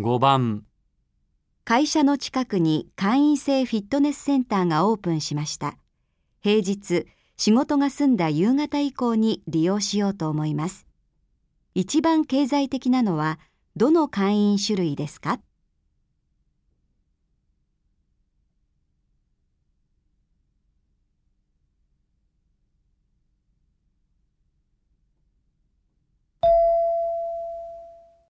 5番会社の近くに会員制フィットネスセンターがオープンしました。平日、仕事が済んだ夕方以降に利用しようと思います。一番経済的なのはどの会員種類ですか？